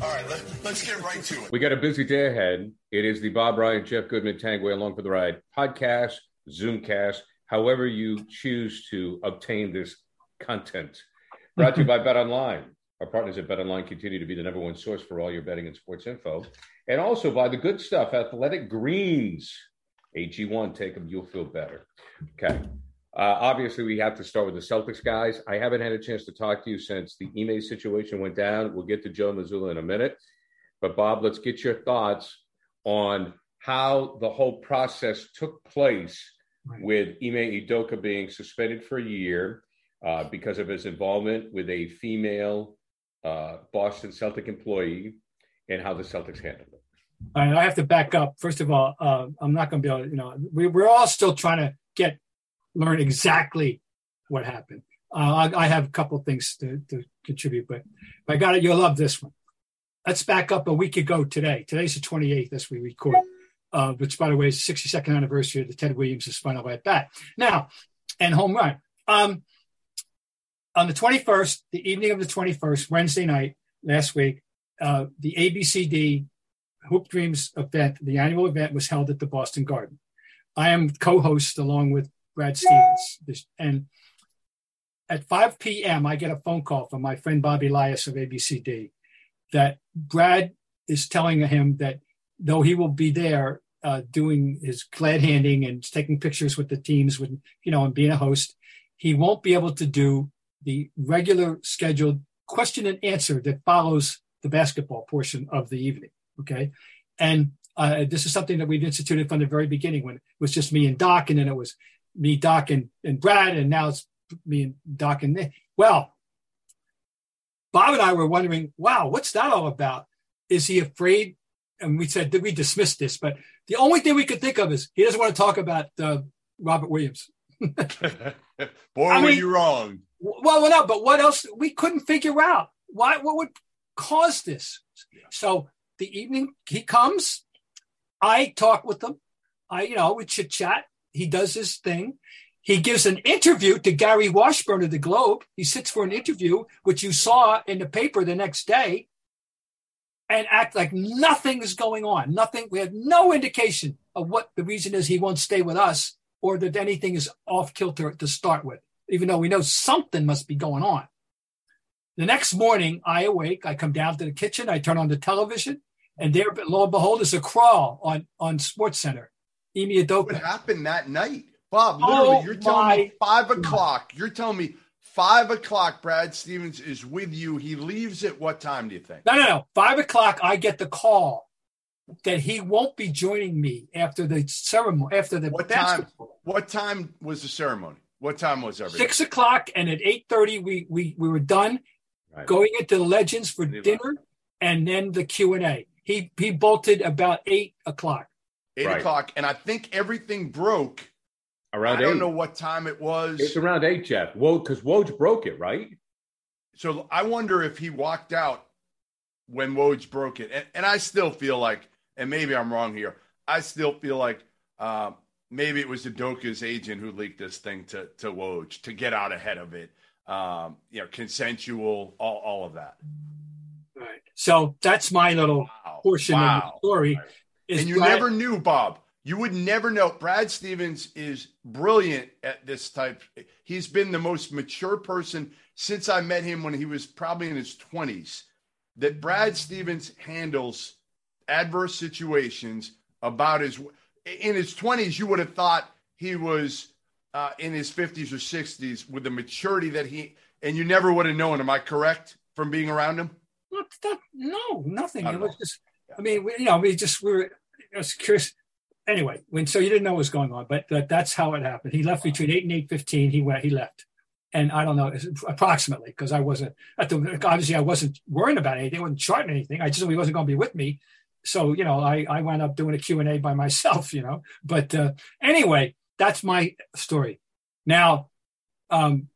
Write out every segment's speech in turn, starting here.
All right, let, let's get right to it. We got a busy day ahead. It is the Bob Ryan, Jeff Goodman, Tanguay along for the ride podcast, Zoomcast, however you choose to obtain this content. Brought to you by Bet Online. Our partners at Bet Online continue to be the number one source for all your betting and sports info. And also by the good stuff, Athletic Greens. AG1, take them, you'll feel better. Okay. Uh, obviously, we have to start with the Celtics guys. I haven't had a chance to talk to you since the Ime situation went down. We'll get to Joe Mazzulla in a minute. But, Bob, let's get your thoughts on how the whole process took place Right. with Ime Udoka being suspended for a year uh, because of his involvement with a female uh, Boston Celtic employee and how the Celtics handled it. All right, I have to back up. First of all, uh, I'm not going to be able to, you know, we, we're all still trying to get, learn exactly what happened. Uh, I, I have a couple things to, to contribute, but I got it. You'll love this one. Let's back up a week ago today. Today's the 28th as we record, uh, which, by the way, is the 62nd anniversary of the Ted Williams' final at bat. Now, and home run. Um, on the 21st, the evening of the 21st, Wednesday night last week, uh, the ABCD Hoop Dreams event, the annual event, was held at the Boston Garden. I am co-host along with Brad Stevens, and at 5 p.m. I get a phone call from my friend Bobby Elias of ABCD that Brad is telling him that though he will be there uh, doing his glad handing and taking pictures with the teams, with you know, and being a host, he won't be able to do the regular scheduled question and answer that follows the basketball portion of the evening. Okay. And uh, this is something that we've instituted from the very beginning when it was just me and Doc, and then it was me, Doc, and, and Brad, and now it's me and Doc and Nick. Well, Bob and I were wondering, wow, what's that all about? Is he afraid? And we said, did we dismiss this? But the only thing we could think of is he doesn't want to talk about uh, Robert Williams. Boy, I were mean- you wrong. Well, well, no, but what else? We couldn't figure out why. What would cause this? So the evening he comes, I talk with him. I, you know, we chit chat. He does his thing. He gives an interview to Gary Washburn of the Globe. He sits for an interview, which you saw in the paper the next day, and act like nothing is going on. Nothing. We have no indication of what the reason is he won't stay with us, or that anything is off kilter to start with even though we know something must be going on. The next morning, I awake, I come down to the kitchen, I turn on the television, and there, lo and behold, is a crawl on, on Sports Center. Ime What happened that night? Bob, Oh, you're telling me my five o'clock. You're telling me five o'clock Brad Stevens is with you. He leaves at what time do you think? No, no, no. Five o'clock, I get the call that he won't be joining me after the ceremony, after the What time? What time was the ceremony? What time was everything? Six o'clock, and at eight thirty, we we we were done Right. going into the Legends for dinner, and then the Q and A. He he bolted about eight o'clock. Eight Right. o'clock. And I think everything broke. Around I don't eight. know what time it was. It's around eight, Jeff. Woj, because Woj broke it, right? So I wonder if he walked out when Woj broke it, and, and I still feel like, and maybe I'm wrong here, I still feel like uh, maybe it was Udoka's agent who leaked this thing to to Woj to get out ahead of it. Um, you know, consensual, all, all of that. Right. So that's my little Wow. portion Wow. of the story. Is and you Brad- never knew, Bob. You would never know. Brad Stevens is brilliant at this type. He's been the most mature person since I met him when he was probably in his 20s. That Brad Stevens handles adverse situations about his. In his 20s, you would have thought he was uh, in his 50s or 60s with the maturity that he. And you never would have known. Am I correct from being around him? Not, no, nothing. It don't was just, I mean, we, you know, we just we were. I was curious. Anyway, when so you didn't know what was going on, but, that's how it happened. He left between eight and eight fifteen. He went. He left, and I don't know approximately because I wasn't at the obviously I wasn't worrying about anything. I wasn't charting anything. I just knew he wasn't going to be with me. So you know, I I wound up doing a Q and A by myself. You know, but uh, anyway, that's my story. Now, um,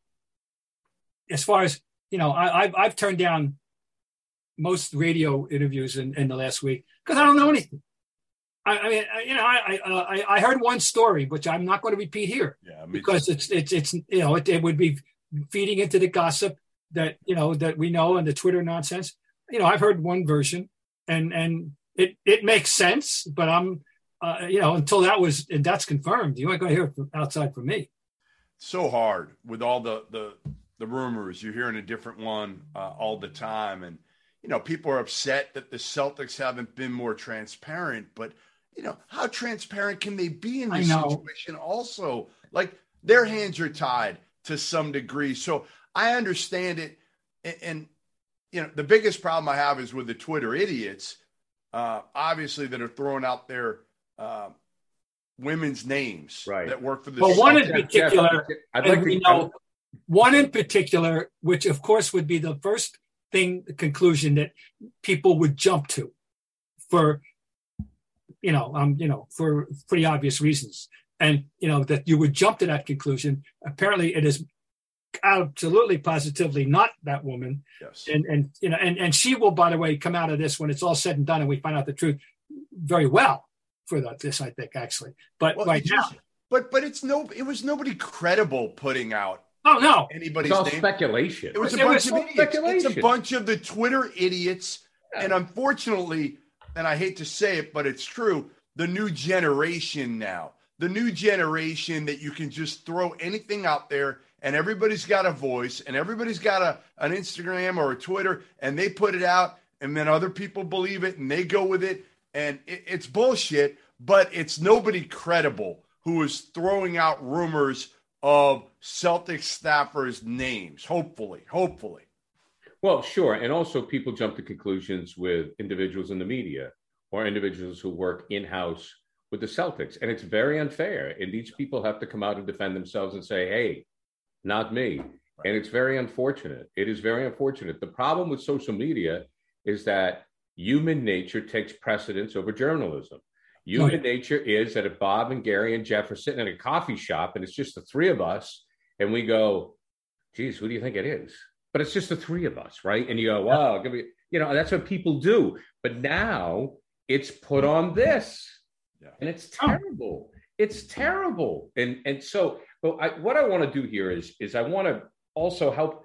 as far as you know, I, I've I've turned down most radio interviews in, in the last week because I don't know anything. I, I mean, I- you know, I, I I I heard one story which I'm not going to repeat here Yeah, because it's it's it's you know it, it would be feeding into the gossip that you know that we know and the Twitter nonsense. You know, I've heard one version and and it it makes sense, but I'm uh, you know until that was and that's confirmed, you ain't going to hear it from outside from me. so hard with all the the the rumors. You're hearing a different one uh, all the time, and you know people are upset that the Celtics haven't been more transparent. But you know how transparent can they be in this situation? Also, like their hands are tied to some degree. So I understand it, and, and you know the biggest problem I have is with the Twitter idiots, uh, obviously that are throwing out their uh, women's names Right. that work for the. Well, one in Celtics. particular, I'd like we to know one in particular, which of course would be the first thing, the conclusion that people would jump to for, you know, um, you know, for pretty obvious reasons. And, you know, that you would jump to that conclusion. Apparently it is absolutely positively not that woman. Yes. And, and, you know, and, and she will, by the way, come out of this when it's all said and done and we find out the truth very well for the, this, I think, actually. But Well, right now, but but it's no, it was nobody credible putting out oh, no. anybody's It's all name. speculation. It was a It bunch was of all idiots. It's a bunch of the Twitter idiots, and unfortunately, and I hate to say it, but it's true. The new generation now, the new generation that you can just throw anything out there, and everybody's got a voice, and everybody's got a an Instagram or a Twitter, and they put it out, and then other people believe it, and they go with it, and it, it's bullshit. But it's nobody credible who is throwing out rumors of Celtic staffers' names. Hopefully, hopefully. Well, sure. And also, people jump to conclusions with individuals in the media or individuals who work in house with the Celtics. And it's very unfair. And these people have to come out and defend themselves and say, hey, not me. And it's very unfortunate. It is very unfortunate. The problem with social media is that human nature takes precedence over journalism. Human yeah. nature is that if Bob and Gary and Jeff are sitting in a coffee shop and it's just the three of us, and we go, geez, who do you think it is? But it's just the three of us, right? And you go, wow, give me, you know, that's what people do. But now it's put on this, Yeah. and it's oh. terrible. It's terrible. And and so, but I, what I want to do here is is I want to also help.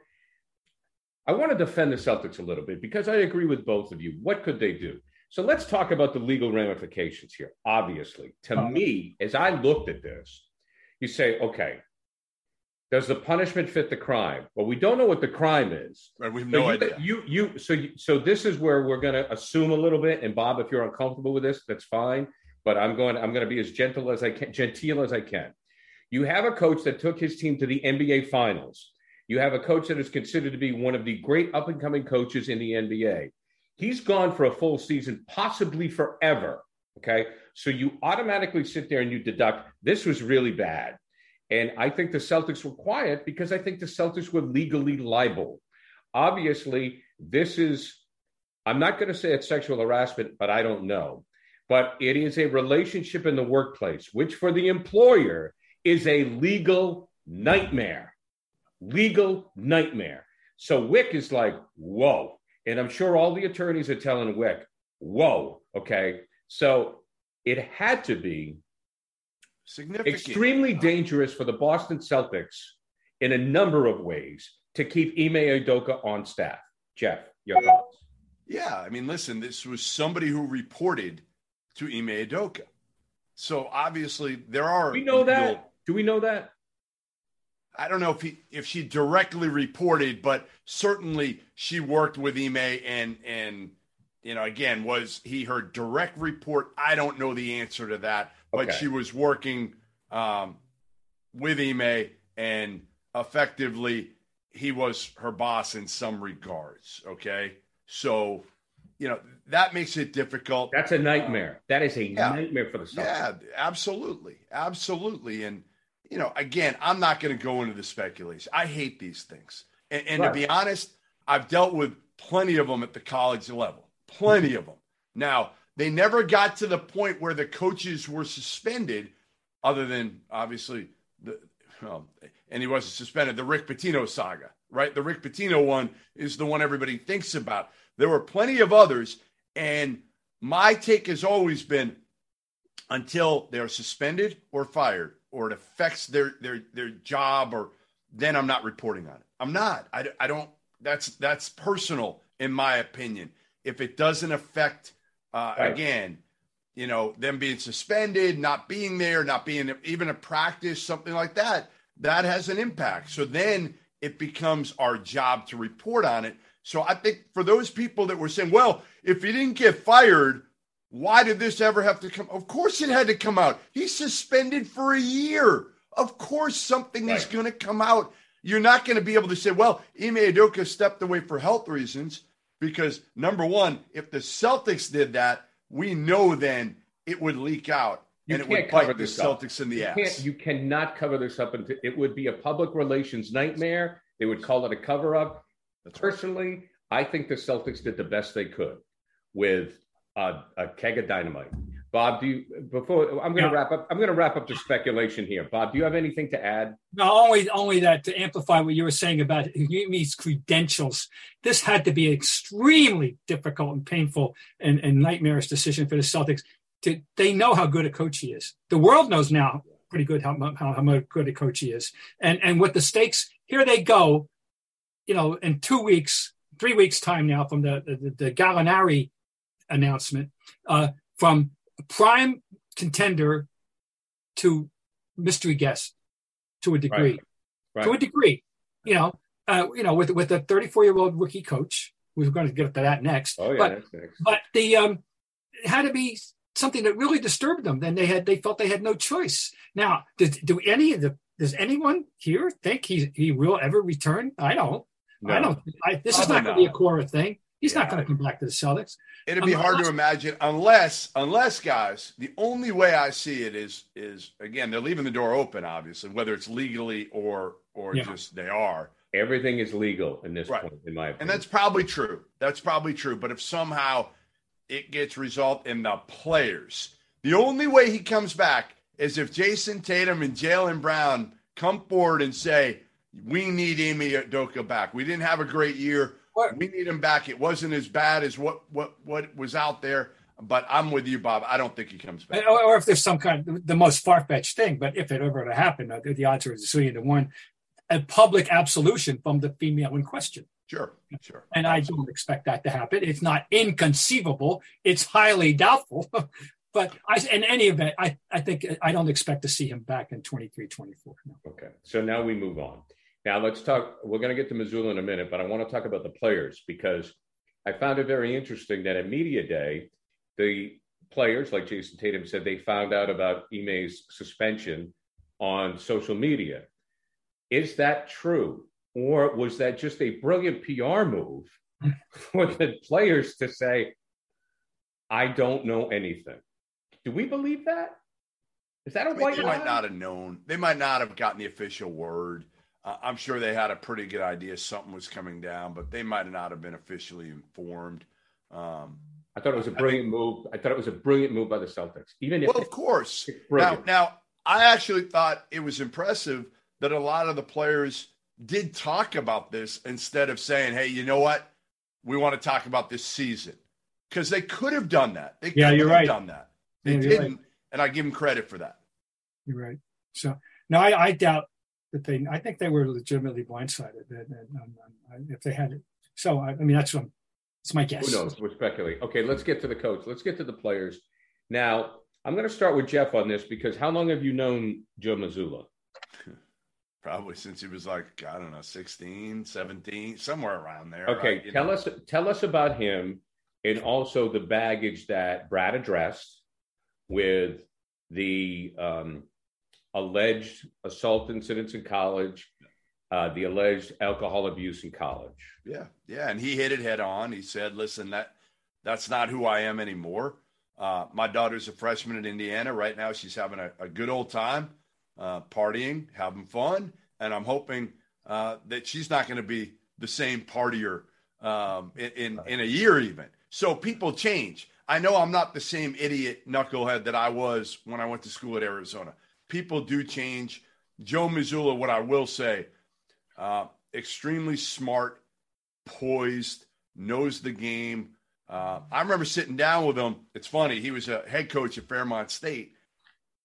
I want to defend the Celtics a little bit because I agree with both of you. What could they do? So let's talk about the legal ramifications here. Obviously, to Oh. me, as I looked at this, you say, okay, does the punishment fit the crime? Well, we don't know what the crime is. Right, we have So no you, idea. You, you, so, you, so this is where we're going to assume a little bit. And Bob, if you're uncomfortable with this, that's fine. But I'm going, I'm going to be as gentle as I can, genteel as I can. You have a coach that took his team to the NBA Finals. You have a coach that is considered to be one of the great up and coming coaches in the NBA. He's gone for a full season, possibly forever. Okay. So you automatically sit there and you deduct this was really bad. And I think the Celtics were quiet because I think the Celtics were legally liable. Obviously, this is, I'm not going to say it's sexual harassment, but I don't know. But it is a relationship in the workplace, which for the employer is a legal nightmare. Legal nightmare. So Wyc is like, whoa. And I'm sure all the attorneys are telling Wyc, whoa, okay. So it had to be Significant. extremely dangerous for the Boston Celtics in a number of ways to keep Ime Udoka on staff. Jeff, your thoughts? Yeah, I mean, listen, this was somebody who reported to Ime Udoka. So obviously there are. We know that. Do we know that? I don't know if he if she directly reported, but certainly she worked with Ime and and you know again was he her direct report. I don't know the answer to that, but Okay. she was working um, with Ime and effectively he was her boss in some regards. Okay, so you know that makes it difficult. That's a nightmare. That is a Yeah. nightmare for the Celtics. Yeah, absolutely. Absolutely. And, you know, again, I'm not going to go into the speculation. I hate these things. And, and Right. to be honest, I've dealt with plenty of them at the college level, plenty of them. Now, they never got to the point where the coaches were suspended, other than obviously the, well, and he wasn't suspended, the Rick Pitino saga, right? The Rick Pitino one is the one everybody thinks about. There were plenty of others. And my take has always been until they're suspended or fired or it affects their their their job or then I'm not reporting on it. I'm not. I, I don't that's that's personal in my opinion. If it doesn't affect uh, Right. again, you know, them being suspended, not being there, not being even a practice, something like that, that has an impact. So then it becomes our job to report on it. So I think for those people that were saying, well, if he didn't get fired, why did this ever have to come? Of course it had to come out. He's suspended for a year. Of course something is going to come out. You're not going to be able to say, well, Ime Udoka stepped away for health reasons because number one, if the Celtics did that, we know then it would leak out You and it can't would cover the this up. Celtics in the You, ass. can't, you cannot cover this up. Into, it would be a public relations nightmare. They would call it a cover up. That's right. Personally, I think the Celtics did the best they could with a, a keg of dynamite. Bob, do you before I'm going to Yeah. wrap up? I'm going to wrap up the speculation here. Bob, do you have anything to add? No, only only that to amplify what you were saying about Ime's credentials. This had to be an extremely difficult and painful and, and nightmarish decision for the Celtics. To they know how good a coach he is. The world knows now pretty good how how, how good a coach he is. And and with the stakes, here they go. You know, in two weeks, three weeks time now from the the, the Gallinari announcement, uh, from a prime contender to mystery guest to a degree Right. to a degree. You know, uh, you know, with with a 34 year old rookie coach, we're going to get to that next. Oh yeah, but next. but the um, it had to be something that really disturbed them. Then they had they felt they had no choice. Now, did, do any of the does anyone here think he he will ever return? I don't. I don't. I, this is Probably not going to be a not. core thing. He's not going to come back to the Celtics. It'd be hard to imagine unless, unless guys, the only way I see it is, is again, they're leaving the door open, obviously, whether it's legally or, or Yeah. just they are. Everything is legal in this Right. point, in my opinion. And that's probably true. That's probably true. But if somehow it gets resolved in the players, the only way he comes back is if Jayson Tatum and Jaylen Brown come forward and say, we need Ime Udoka back. We didn't have a great year. What- We need him back. It wasn't as bad as what what what was out there. But I'm with you, Bob. I don't think he comes back. Or, or if there's some kind of the most far fetched thing, but if it ever to happen, uh, the odds are a zillion to one. A public absolution from the female in question. Sure, sure. And I don't expect that to happen. It's not inconceivable. It's highly doubtful. but I, in any event, I, I think I don't expect to see him back in 23, 24. No. Okay. So now we move on. Now let's talk. We're going to get to Mazzulla in a minute, but I want to talk about the players because I found it very interesting that at Media Day, the players, like Jayson Tatum said, they found out about Ime's suspension on social media. Is that true? Or was that just a brilliant PR move for the players to say, I don't know anything? Do we believe that? Is that a I mean, white they lie? might not have known. They might not have gotten the official word. I'm sure they had a pretty good idea something was coming down, but they might not have been officially informed. Um, I thought it was a brilliant move. I thought it was a brilliant move by the Celtics. Even if well, of course. Now, now, I actually thought it was impressive that a lot of the players did talk about this instead of saying, "Hey, you know what? we want to talk about this season because they could have done that. They Yeah, could you're have right. done that. They Yeah, didn't, right. and I give them credit for that. You're right. So now I, I doubt that they. I think they were legitimately blindsided that, that, um, um, if they had it. So I, I mean, that's what it's my guess. Who knows? We're speculating. Okay, let's get to the coach. Let's get to the players. Now, I'm going to start with Jeff on this because how long have you known Joe Mazzulla? Probably since he was like, I don't know, 16, 17, somewhere around there. Okay, right? You tell know? us tell us about him and also the baggage that Brad addressed with the um, alleged assault incidents in college, uh, the alleged alcohol abuse in college. Yeah, yeah, and he hit it head on. He said, "Listen, that that's not who I am anymore. Uh, my daughter's a freshman in Indiana right now. She's having a, a good old time, uh, partying, having fun, and I'm hoping uh, that she's not going to be the same partier um, in, in in a year even. So people change. I know I'm not the same idiot knucklehead that I was when I went to school at Arizona. People do change. Joe Mazzulla, what I will say, uh, extremely smart, poised, knows the game. Uh, I remember sitting down with him. It's funny. He was a head coach at Fairmont State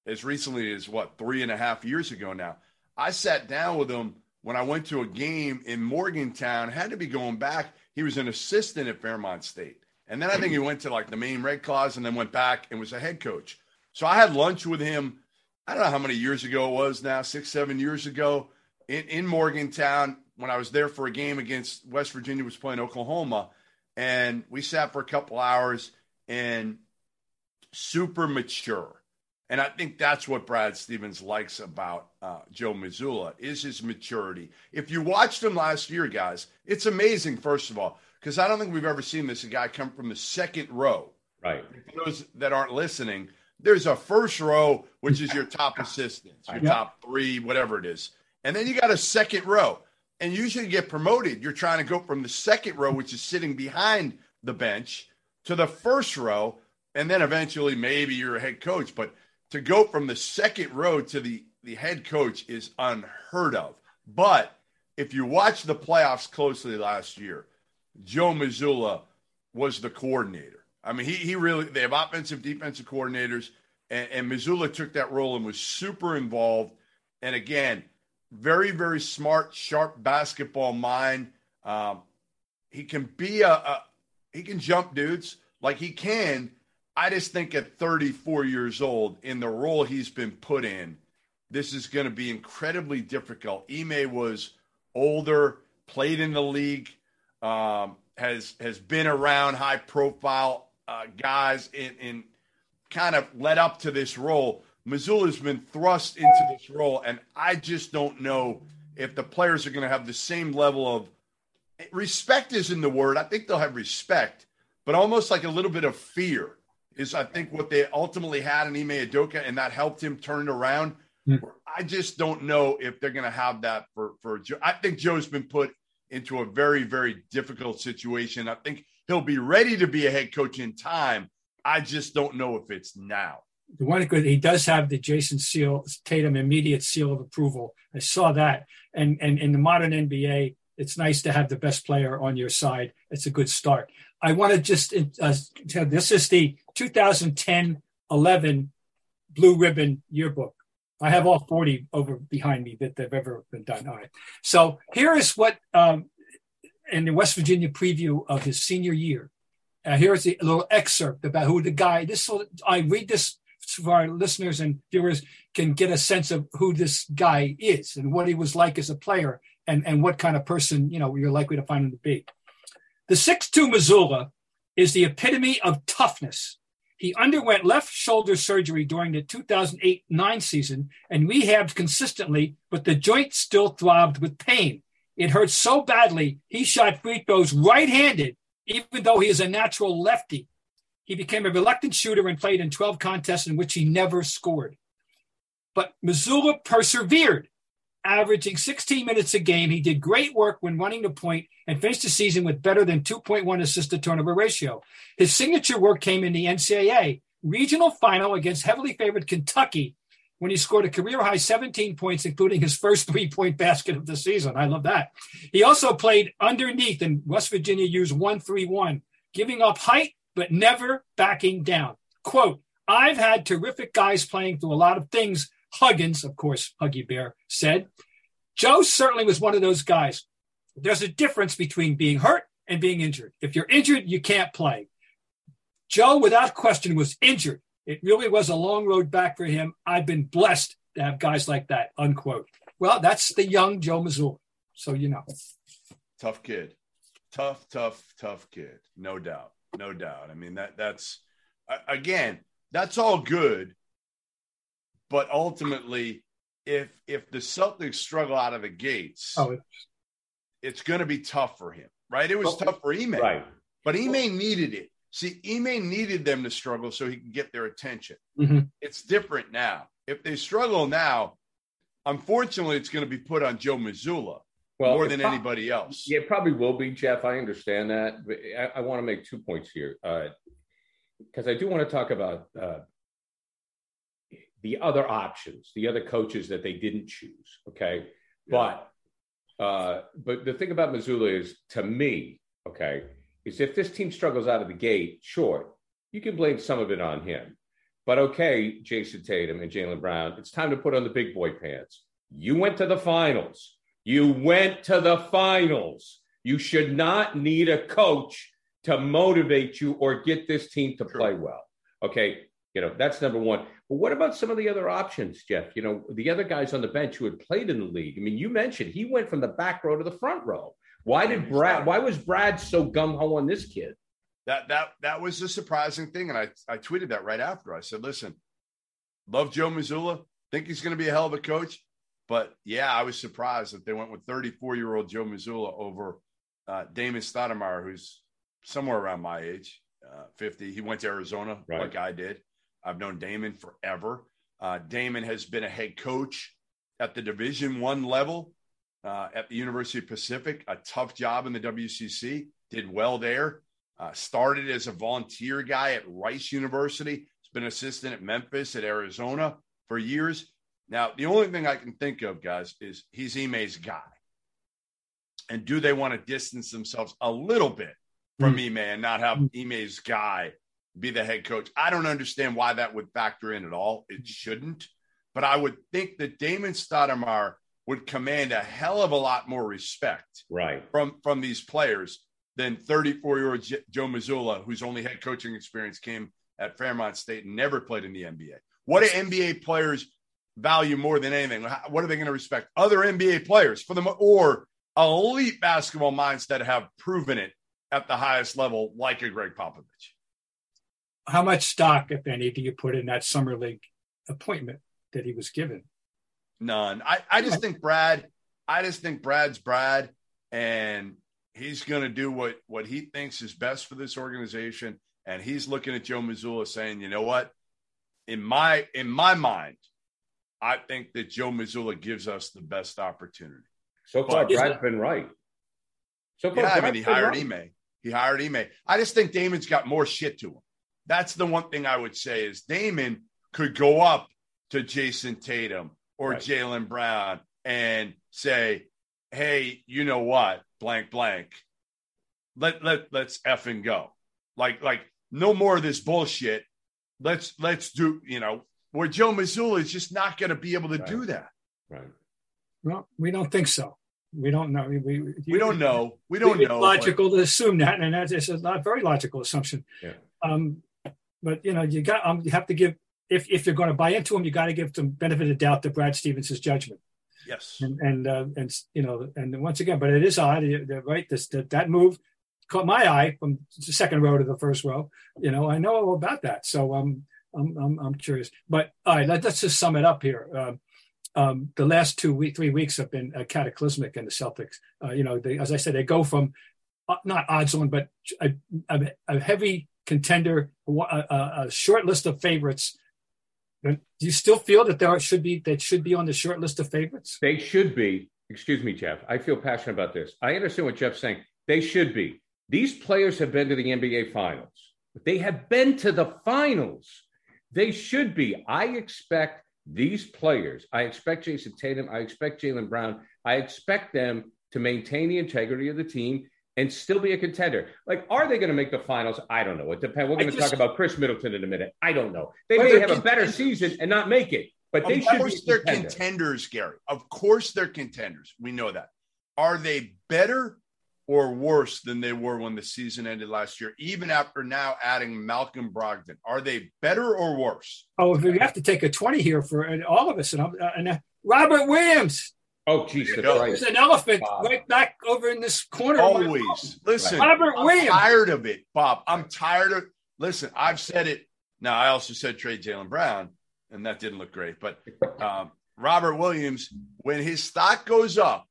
as recently as what, three and a half years ago now. I sat down with him when I went to a game in Morgantown, had to be going back. He was an assistant at Fairmont State. And then I think he went to like the Maine Red Claws and then went back and was a head coach. So I had lunch with him. I don't know how many years ago it was now, six, seven years ago in, in Morgantown when I was there for a game against West Virginia was playing Oklahoma. And we sat for a couple hours and super mature. And I think that's what Brad Stevens likes about uh, Joe Mazzulla is his maturity. If you watched him last year, guys, it's amazing. First of all, because I don't think we've ever seen this a guy come from the second row. Right. For those that aren't listening, there's a first row, which is your top assistants, your Yeah. top three, whatever it is, and then you got a second row. And usually, you get promoted. You're trying to go from the second row, which is sitting behind the bench, to the first row, and then eventually maybe you're a head coach. But to go from the second row to the the head coach is unheard of. But if you watch the playoffs closely last year, Joe Mazzulla was the coordinator. I mean, he he really they have offensive, defensive coordinators, and, and Mazzulla took that role and was super involved. And again, very very smart, sharp basketball mind. Um, he can be a, a he can jump dudes like he can. I just think at 34 years old, in the role he's been put in, this is going to be incredibly difficult. Ime was older, played in the league, um, has has been around high profile uh, guys in, in kind of led up to this role. Mazzulla's been thrust into this role, and I just don't know if the players are going to have the same level of respect. Isn't the word? I think they'll have respect, but almost like a little bit of fear is I think what they ultimately had in Ime Udoka, and that helped him turn it around. Hmm. I just don't know if they're going to have that for for Joe. I think Joe's been put into a very very difficult situation. I think he'll be ready to be a head coach in time. I just don't know if it's now. The one good he does have the Jayson Seal Tatum immediate seal of approval. I saw that, and and in the modern NBA, it's nice to have the best player on your side. It's a good start. I want to just uh, tell this is the 2010-11 Blue Ribbon yearbook. I have all 40 over behind me that they've ever been done. All right. So here is what um, in the West Virginia preview of his senior year. Uh, here's a little excerpt about who the guy. This I read this so our listeners and viewers can get a sense of who this guy is and what he was like as a player and, and what kind of person you know you're likely to find him to be. The 6'2 Mazzulla is the epitome of toughness. He underwent left shoulder surgery during the 2008 9 season and rehabbed consistently, but the joint still throbbed with pain. It hurt so badly, he shot free throws right handed, even though he is a natural lefty. He became a reluctant shooter and played in 12 contests in which he never scored. But Mazzulla persevered, averaging 16 minutes a game. He did great work when running the point and finished the season with better than 2.1 assist to turnover ratio. His signature work came in the NCAA regional final against heavily favored Kentucky, when he scored a career high 17 points, including his first three point basket of the season. I love that. He also played underneath, and West Virginia used 1 3 1, giving up height, but never backing down. Quote, I've had terrific guys playing through a lot of things. Huggins, of course, Huggy Bear said. Joe certainly was one of those guys. There's a difference between being hurt and being injured. If you're injured, you can't play. Joe, without question, was injured. It really was a long road back for him. I've been blessed to have guys like that, unquote. Well, that's the young Joe Mazzulla. So, you know. Tough kid. Tough, tough, tough kid. No doubt. No doubt. I mean, that that's, again, that's all good. But ultimately, if if the Celtics struggle out of the gates, oh, it's, it's going to be tough for him, right? It was well, tough for Ime, right? But Ime needed it. See, Ime needed them to struggle so he could get their attention. Mm-hmm. It's different now. If they struggle now, unfortunately, it's going to be put on Joe Mazzulla well, more than pro- anybody else. Yeah, it probably will be, Jeff. I understand that. But I, I want to make two points here because uh, I do want to talk about uh, the other options, the other coaches that they didn't choose. Okay. Yeah. But, uh, but the thing about Mazzulla is, to me, okay, is if this team struggles out of the gate, sure, you can blame some of it on him. But okay, Jayson Tatum and Jaylen Brown, it's time to put on the big boy pants. You went to the finals. You went to the finals. You should not need a coach to motivate you or get this team to play well. Okay. You know, that's number one. But what about some of the other options, Jeff? You know, the other guys on the bench who had played in the league. I mean, you mentioned he went from the back row to the front row. Why did Brad? Why was Brad so gung ho on this kid? That that that was a surprising thing, and I I tweeted that right after. I said, "Listen, love Joe Mazzulla. Think he's going to be a hell of a coach, but yeah, I was surprised that they went with 34 year old Joe Mazzulla over uh, Damon Stoudemire, who's somewhere around my age, uh, 50. He went to Arizona right. like I did. I've known Damon forever. Uh, Damon has been a head coach at the Division One level uh, at the University of Pacific, a tough job in the WCC, did well there. Uh, started as a volunteer guy at Rice University. Has been assistant at Memphis, at Arizona for years. Now, the only thing I can think of, guys, is he's Ime's guy. And do they want to distance themselves a little bit from mm. Ime and not have Ime's guy be the head coach? I don't understand why that would factor in at all. It shouldn't. But I would think that Damon Stoudemire would command a hell of a lot more respect right from from these players than 34 year old Joe Mazzulla, whose only head coaching experience came at Fairmont State and never played in the NBA. What do NBA players value more than anything? What are they going to respect? Other NBA players for them or elite basketball minds that have proven it at the highest level, like a Gregg Popovich. How much stock, if any, do you put in that summer league appointment that he was given? None. I, I just think Brad, I just think Brad's Brad and he's going to do what, what he thinks is best for this organization. And he's looking at Joe Mazzulla saying, you know what? In my, in my mind, I think that Joe Mazzulla gives us the best opportunity. So far, but, Brad's been right. So far, yeah, Brad's I mean, he hired right. Ime. He hired Ime. I just think Damon's got more shit to him. That's the one thing I would say is Damon could go up to Jayson Tatum or right. Jaylen Brown and say, hey, you know what, blank, blank, let let let's effing go. Like like no more of this bullshit. Let's let's do you know where Joe Mazzulla is just not going to be able to right. do that. Right. Well, we don't think so. We don't know. We, we, we don't know. We don't know. It's logical but... to assume that, and that is a not very logical assumption. Yeah. Um, but you know, you got um, you have to give if if you're going to buy into him, you got to give some benefit of doubt to Brad Stevens' judgment. Yes, and and uh, and you know, and once again, but it is odd, right? This that, that move caught my eye from the second row to the first row. You know, I know all about that, so um, I'm I'm, I'm curious. But all right, let, us just sum it up here. Uh, um, the last two week, three weeks have been uh, cataclysmic in the Celtics. Uh, you know, they, as I said, they go from uh, not odds on, but a, a, a heavy contender, a, a, short list of favorites do you still feel that there should be that should be on the short list of favorites? They should be. Excuse me, Jeff. I feel passionate about this. I understand what Jeff's saying. They should be. These players have been to the NBA finals. They have been to the finals. They should be. I expect these players, I expect Jayson Tatum, I expect Jaylen Brown, I expect them to maintain the integrity of the team and still be a contender. Like, are they going to make the finals? I don't know. It depends. We're going to talk about Khris Middleton in a minute. I don't know. They may have a better season and not make it, but they should. Of course, they're contender. contenders, Gary. Of course they're contenders. We know that. Are they better or worse than they were when the season ended last year, even after now adding Malcolm Brogdon? Are they better or worse? Oh, we have to take a 20 here for all of us. And, uh, and uh, Robert Williams Oh, Jesus There you go. Christ. is an elephant Bob. right back over in this corner. Always. Listen, Robert I'm Williams. tired of it, Bob. I'm tired of listen, I've said it. Now I also said trade Jaylen Brown, and that didn't look great. But um, Robert Williams, when his stock goes up,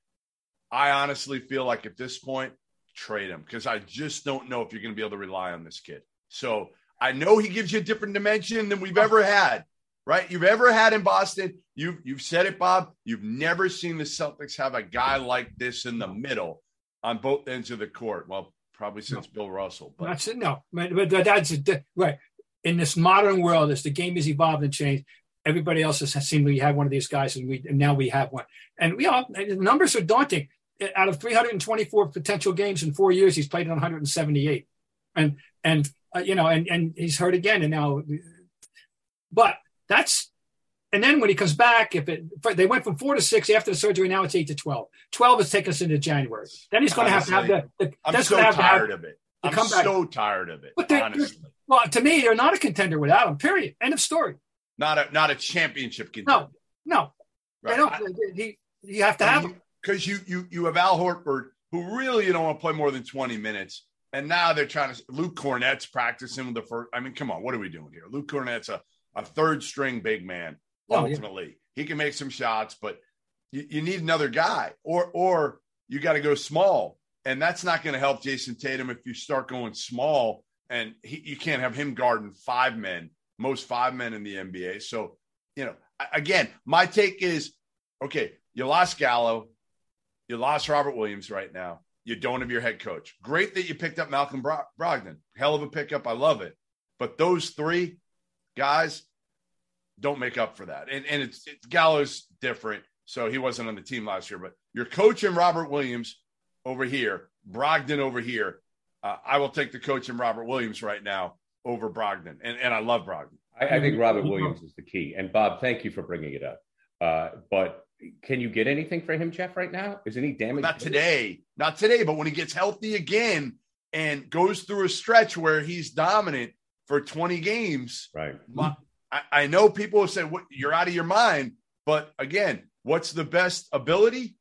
I honestly feel like at this point, trade him because I just don't know if you're going to be able to rely on this kid. So I know he gives you a different dimension than we've ever had, right? You've ever had in Boston. You've you've said it, Bob. You've never seen the Celtics have a guy like this in the middle on both ends of the court. Well, probably since Bill Russell, but That's it. No, but, that's right. In this modern world, as the game has evolved and changed, everybody else has seemingly had one of these guys, and we and now we have one. And we all the numbers are daunting. Out of 324 potential games in four years, he's played in 178, and and uh, you know, and and he's hurt again, and now, but that's. And then when he comes back, if it they went from four to six after the surgery, now it's eight to twelve. Twelve has taken us into January. Then he's going to have to have the. the I'm that's so have to have tired of it. I'm so tired of it. But honestly, Well, to me, they're not a contender without him. Period. End of story. not a not a championship contender. No, no, I don't. He, you have to have him. because you you you have Al Horford, who really you don't want to play more than 20 minutes, and now they're trying to. Luke Kornet's practicing with the first. I mean, come on, what are we doing here? Luke Kornet's a a third string big man. Oh, yeah. Ultimately, he can make some shots, but you, you need another guy, or or you got to go small, and that's not going to help Jayson Tatum if you start going small, and he, you can't have him guarding five men, most five men in the NBA. So, you know, again, my take is okay. You lost Gallo, you lost Robert Williams right now. You don't have your head coach. Great that you picked up Malcolm Bro- Brogdon. Hell of a pickup. I love it. But those three guys don't make up for that. And and it's, it's Gallo's different, so he wasn't on the team last year. But your coach and Robert Williams over here, Brogdon over here. Uh, I will take the coach and Robert Williams right now over Brogdon, and and I love Brogdon. I, I think Robert Williams is the key. And Bob, thank you for bringing it up. Uh, but can you get anything for him, Jeff, right now? is any damage? Not today, not today, but when he gets healthy again and goes through a stretch where he's dominant for 20 games, Right. my, I, I know people have said, "What you're out of your mind," but again, what's the best ability?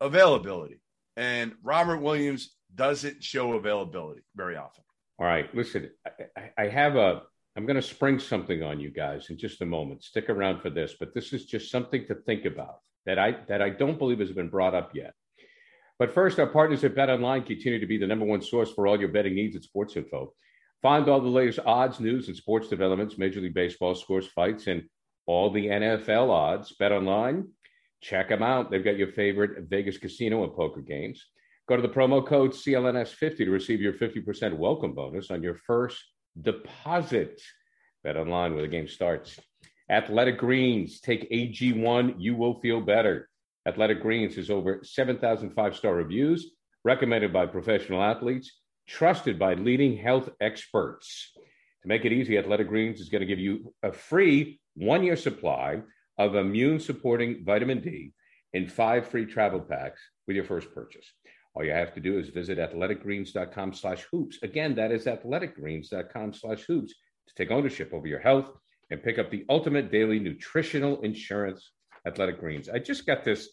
Availability, and Robert Williams doesn't show availability very often. All right. Listen, I, I- have a. I'm going to spring something on you guys in just a moment. Stick around for this, but this is just something to think about that I that I don't believe has been brought up yet. But first, our partners at Bet Online continue to be the number one source for all your betting needs at sports info. Find all the latest odds, news, and sports developments, Major League Baseball scores, fights, and all the NFL odds. Bet Online, check them out. They've got your favorite Vegas casino and poker games. Go to the promo code CLNS50 to receive your 50% welcome bonus on your first deposit. Bet online where the game starts. Athletic Greens, take AG1, you will feel better. Athletic Greens has over 7,000 five star reviews, recommended by professional athletes, trusted by leading health experts. To make it easy, Athletic Greens is going to give you a free one year supply of immune supporting vitamin D in five free travel packs with your first purchase. All you have to do is visit athleticgreens.com slash hoops. Again, that is athleticgreens.com slash hoops to take ownership over your health and pick up the ultimate daily nutritional insurance, Athletic Greens. I just got this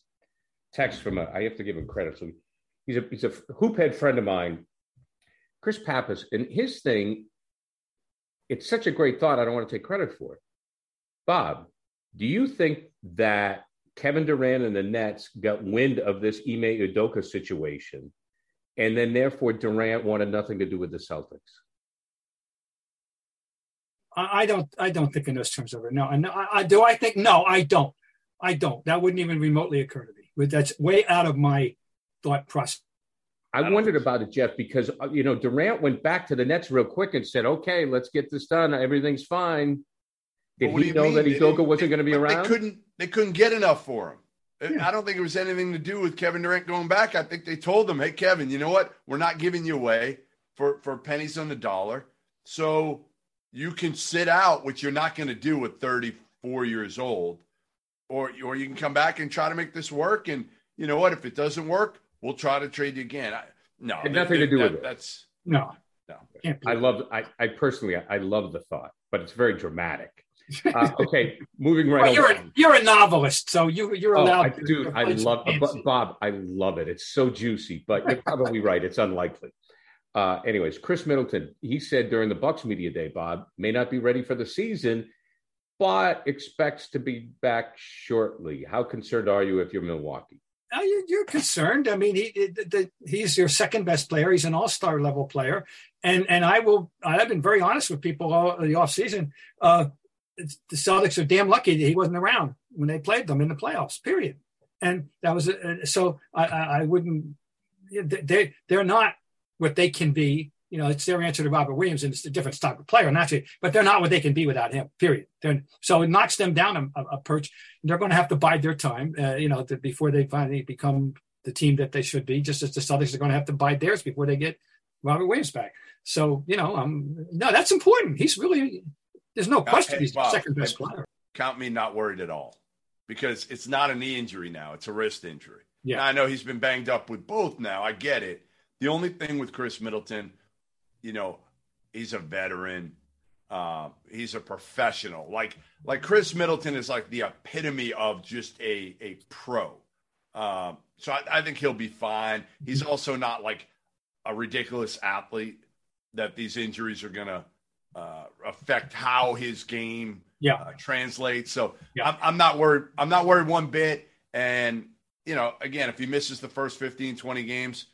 text from a, I have to give him credit. So he's a, he's a hoop head friend of mine, Chris Pappas, and his thing, it's such a great thought. I don't want to take credit for it. Bob, do you think that Kevin Durant and the Nets got wind of this Ime Udoka situation, and then therefore Durant wanted nothing to do with the Celtics? I, don't. I don't think in those terms of it. No. And I, I do. I think no. I don't. I don't. That wouldn't even remotely occur to me. That's way out of my thought process. I, wondered so. about it, Jeff, because uh, you know Durant went back to the Nets real quick and said, "Okay, let's get this done. Everything's fine." Did he know mean? that Udoka wasn't going to be around? They couldn't. They couldn't get enough for him. I- Yeah. I don't think it was anything to do with Kevin Durant going back. I think they told him, "Hey, Kevin, you know what? We're not giving you away for for pennies on the dollar, so you can sit out, which you're not going to do at 34 years old, or or you can come back and try to make this work. And you know what? If it doesn't work, we'll try to trade you again. I, no, Had nothing to do with it. That's No, No. I love. I, I personally, I love the thought, but it's very dramatic. Uh, okay, moving right Well, you're along. a, you're a novelist, so you you're Oh, allowed. I, to- dude, I love some. Bob. I love it. It's so juicy, but you're probably right. It's unlikely. Uh, anyways, Khris Middleton, he said during the Bucks media day, Bob may not be ready for the season, but expects to be back shortly. How concerned are you if you're Milwaukee? You- you're concerned. I mean, he he's your second best player. He's an all star level player, and and I will. I've been very honest with people all the off season. Uh, the Celtics are damn lucky that he wasn't around when they played them in the playoffs. Period. And that was uh, so. I, I, I wouldn't. They they're not what they can be. You know, it's their answer to Robert Williams, and it's a different type of player, naturally, but they're not what they can be without him. Period. They're, so it knocks them down a, a perch. They're going to have to bide their time, uh, you know, to, before they finally become the team that they should be. Just as the Celtics are going to have to bide theirs before they get Robert Williams back. So you know, um, no, that's important. He's really there's no question hey, he's the Bob, second best player. count me not worried at all because it's not a knee injury now; it's a wrist injury. Yeah. Now, I know he's been banged up with both now. I get it. The only thing with Khris Middleton, you know, he's a veteran. Uh, he's a professional. Like like Khris Middleton is like the epitome of just a a pro. Um, so I, I think he'll be fine. He's also not like a ridiculous athlete that these injuries are gonna uh, affect how his game Yeah. uh, translates. So Yeah. I'm, I'm not worried. I'm not worried one bit. And, you know, again, if he misses the first 15, 20 games,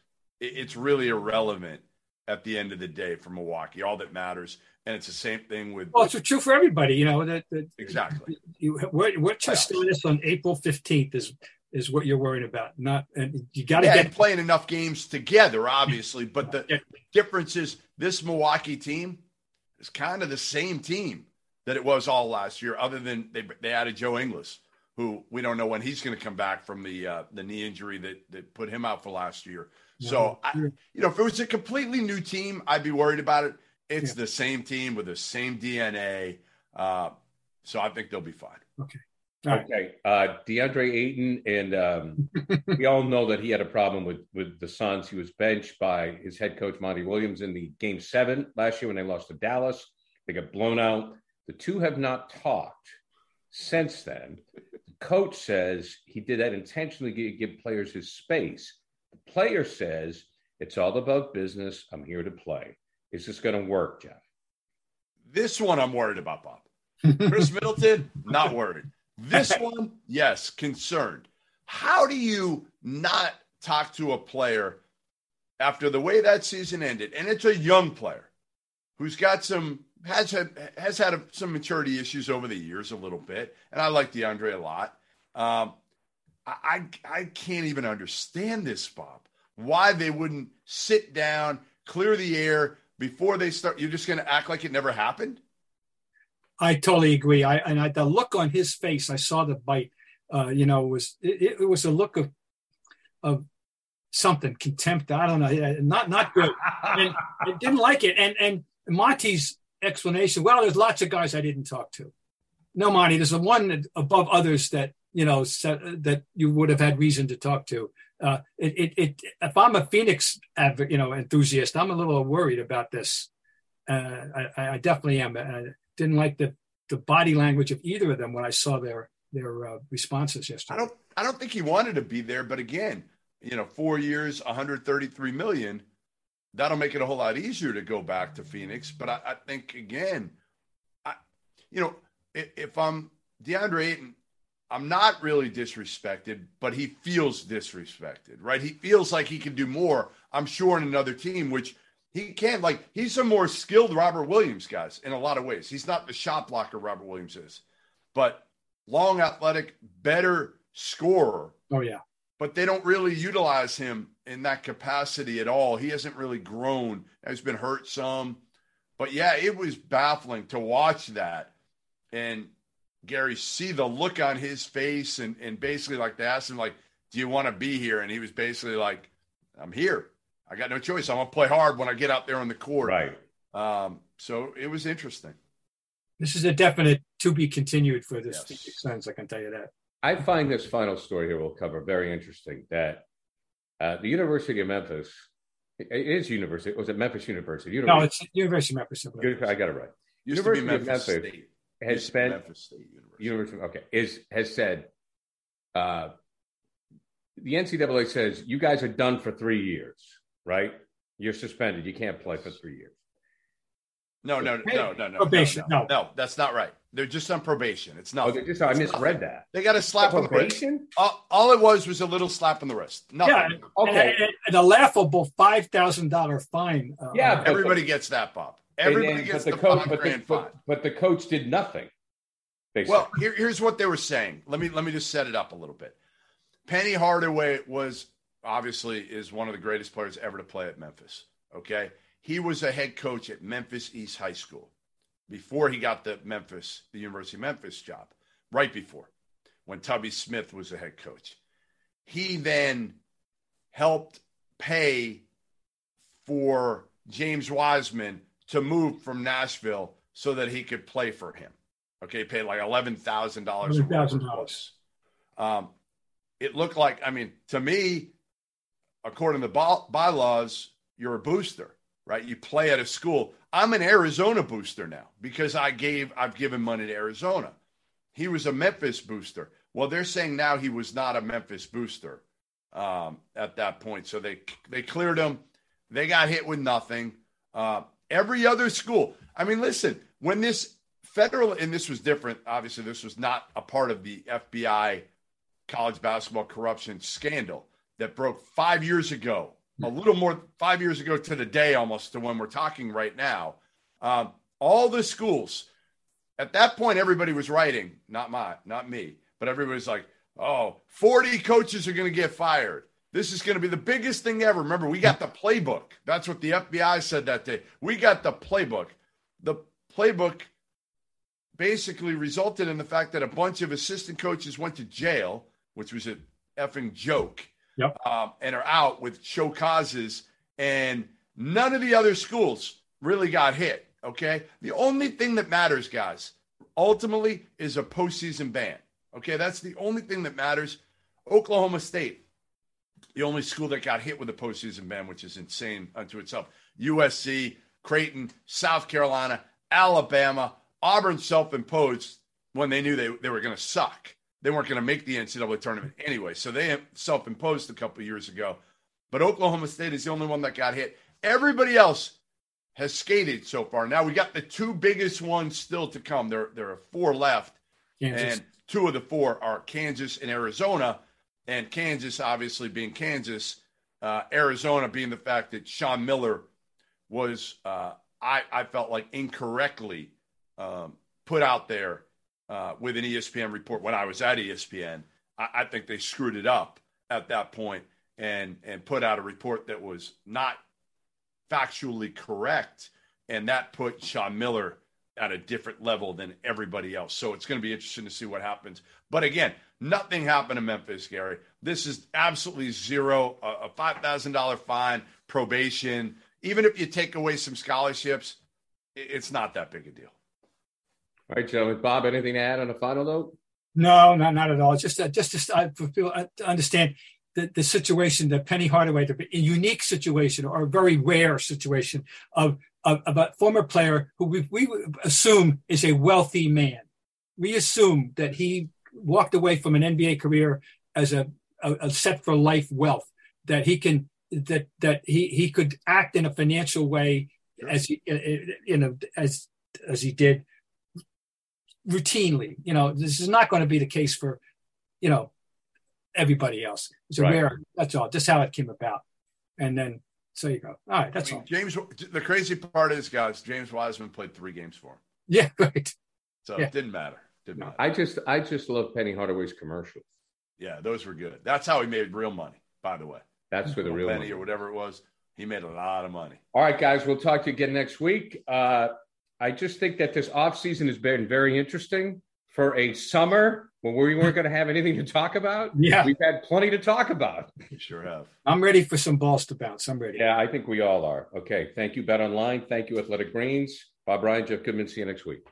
it, it's really irrelevant at the end of the day for Milwaukee. All that matters. And it's the same thing with Well, it's true for everybody. You know that, that exactly. you, what, what's your status on April fifteenth is is what you're worried about. Not and you got to Yeah, get playing enough games together, obviously. But the Yeah. difference is this Milwaukee team is kind of the same team that it was all last year, other than they, they added Joe Ingles, who we don't know when he's going to come back from the uh, the knee injury that that put him out for last year. So, I, you know, if it was a completely new team, I'd be worried about it. It's the same team with the same DNA. Uh, so I think they'll be fine. All right. Okay, uh, DeAndre Ayton, and um, we all know that he had a problem with with the Suns. He was benched by his head coach Monty Williams in the Game Seven last year when they lost to Dallas. They got blown out. The two have not talked since then. The coach says he did that intentionally to give players his space. Player says it's all about business. I'm here to play. Is this going to work, Jeff? This one I'm worried about, Bob. Khris Middleton, not worried. This one, yes, concerned. How do you not talk to a player after the way that season ended? And it's a young player who's got some has had has had some maturity issues over the years a little bit, and I like DeAndre a lot. Um, I I I can't even understand this, Bob. Why they wouldn't sit down, clear the air before they start? You're just going to act like it never happened. I totally agree. I and I, the look on his face, I saw the bite. Uh, you know, was it, it was a look of of something contempt. I don't know, not not good. And I didn't like it. And and Monty's explanation. Well, there's lots of guys I didn't talk to. No, Monty, there's a one above others that you know that you would have had reason to talk to. Uh, it, it, it, if I'm a Phoenix, you know, enthusiast, I'm a little worried about this. Uh, I, I definitely am. I didn't like the, the body language of either of them when I saw their their uh, responses yesterday. I don't I don't think he wanted to be there, but again, you know, four years, 133 million, that'll make it a whole lot easier to go back to Phoenix. But I, I think again, I you know, if, if I'm DeAndre Ayton, I'm not really disrespected, but he feels disrespected, right? He feels like he can do more, I'm sure, in another team, which he can't. Like, he's a more skilled Robert Williams, guys, in a lot of ways. He's not the shot blocker Robert Williams is, but long, athletic, better scorer. Oh yeah, But they don't really utilize him in that capacity at all. He hasn't really grown. He's been hurt some. But yeah, it was baffling to watch that and Gary see the look on his face, and and basically like they asked him like, "Do you want to be here?" And he was basically like, "I'm here. I got no choice. I'm gonna play hard when I get out there on the court." Right. Um, so it was interesting. This is a definite to be continued for this Yes. Phoenix Suns. I can tell you that. I find this final story here we'll cover very interesting. That uh, the University of Memphis, it it is University. Was it Memphis University? No, it's University of Memphis. I got it right. Used University to of be Memphis, Memphis State. Has Used spent Memphis State University. University. Okay, is has said. Uh, the NCAA says you guys are done for three years, right? You're suspended. You can't play for three years. No, no, no, no, no. Probation, No, no. no, that's not right. They're just on probation. It's Oh, nothing. they just I misread that. They got a slap on the wrist. Probation? All, all it was was a little slap on the wrist. Nothing. Yeah, Okay. and, and a laughable five thousand dollar fine. Uh, Yeah, but- Everybody gets that, Bob. Everybody gets but the, coach, five but, the, but, but the coach did nothing. Basically. Well, here, here's what they were saying. Let me let me just set it up a little bit. Penny Hardaway was obviously is one of the greatest players ever to play at Memphis. Okay, he was a head coach at Memphis East High School before he got the Memphis, the University of Memphis job. Right before, when Tubby Smith was the head coach, he then helped pay for James Wiseman to move from Nashville so that he could play for him. Okay, paid like eleven thousand dollars. $11,000. Um, it looked like, I mean, to me, according to the by- bylaws, you're a booster, right? You play at a school. I'm an Arizona booster now because I gave, I've given money to Arizona. He was a Memphis booster. Well, they're saying now he was not a Memphis booster um, at that point. So they they cleared him. They got hit with nothing. Uh, every other school. I mean, listen, when this federal and this was different. Obviously, this was not a part of the FBI college basketball corruption scandal that broke five years ago, a little more five years ago to the day almost to when we're talking right now. Um, all the schools at that point, everybody was writing, not my, not me, but everybody was like, "Oh, 40 coaches are going to get fired. This is going to be the biggest thing ever." Remember, we got the playbook. That's what the FBI said that day. We got the playbook. The playbook basically resulted in the fact that a bunch of assistant coaches went to jail, which was an effing joke, Yep. um, and are out with show causes, and none of the other schools really got hit. Okay, the only thing that matters, guys, ultimately is a postseason ban. Okay, that's the only thing that matters. Oklahoma State, the only school that got hit with a postseason ban, which is insane unto itself. USC, Creighton, South Carolina, Alabama, Auburn self-imposed when they knew they, they were going to suck. They weren't going to make the NCAA tournament anyway, so they self-imposed a couple of years ago. But Oklahoma State is the only one that got hit. Everybody else has skated so far. Now we got the two biggest ones still to come. There, there are four left, Kansas. and two of the four are Kansas and Arizona. And Kansas, obviously being Kansas, uh, Arizona being the fact that Sean Miller was, uh, I, I felt like incorrectly um, put out there uh, with an ESPN report when I was at ESPN. I, I think they screwed it up at that point and and put out a report that was not factually correct, and that put Sean Miller at a different level than everybody else. So it's going to be interesting to see what happens. But again, nothing happened in Memphis, Gary. This is absolutely zero. A, a five thousand dollar fine, probation. Even if you take away some scholarships, i- it's not that big a deal. All right, gentlemen. Bob, anything to add on a final note? No, not not at all. It's just uh, just just uh, for people uh, to understand the, the situation that Penny Hardaway, the a unique situation or a very rare situation of of, of a former player who we, we assume is a wealthy man. We assume that he walked away from an NBA career as a, a, a set for life wealth that he can that that he he could act in a financial way as he uh, uh, you know as as he did routinely. You know, this is not going to be the case for, you know, everybody else. It's a Right. rare. That's all. Just how it came about. And then so you go. All right, that's I mean, all. James, the crazy part is, guys, James Wiseman played three games for him, Yeah, right. so Yeah. it didn't matter. Didn't. I just, I just love Penny Hardaway's commercials. yeah, those were good. That's how he made real money, by the way. That's where the real penny money. or whatever it was. He made a lot of money. All right, guys. We'll talk to you again next week. Uh, I just think that this off season has been very interesting for a summer when we weren't going to have anything to talk about. Yeah. we've had plenty to talk about. You sure have. I'm ready for some balls to bounce. I'm ready. Yeah, I think we all are. Okay, thank you, Bet Online. Thank you, Athletic Greens. Bob Ryan, Jeff Goodman. See you next week.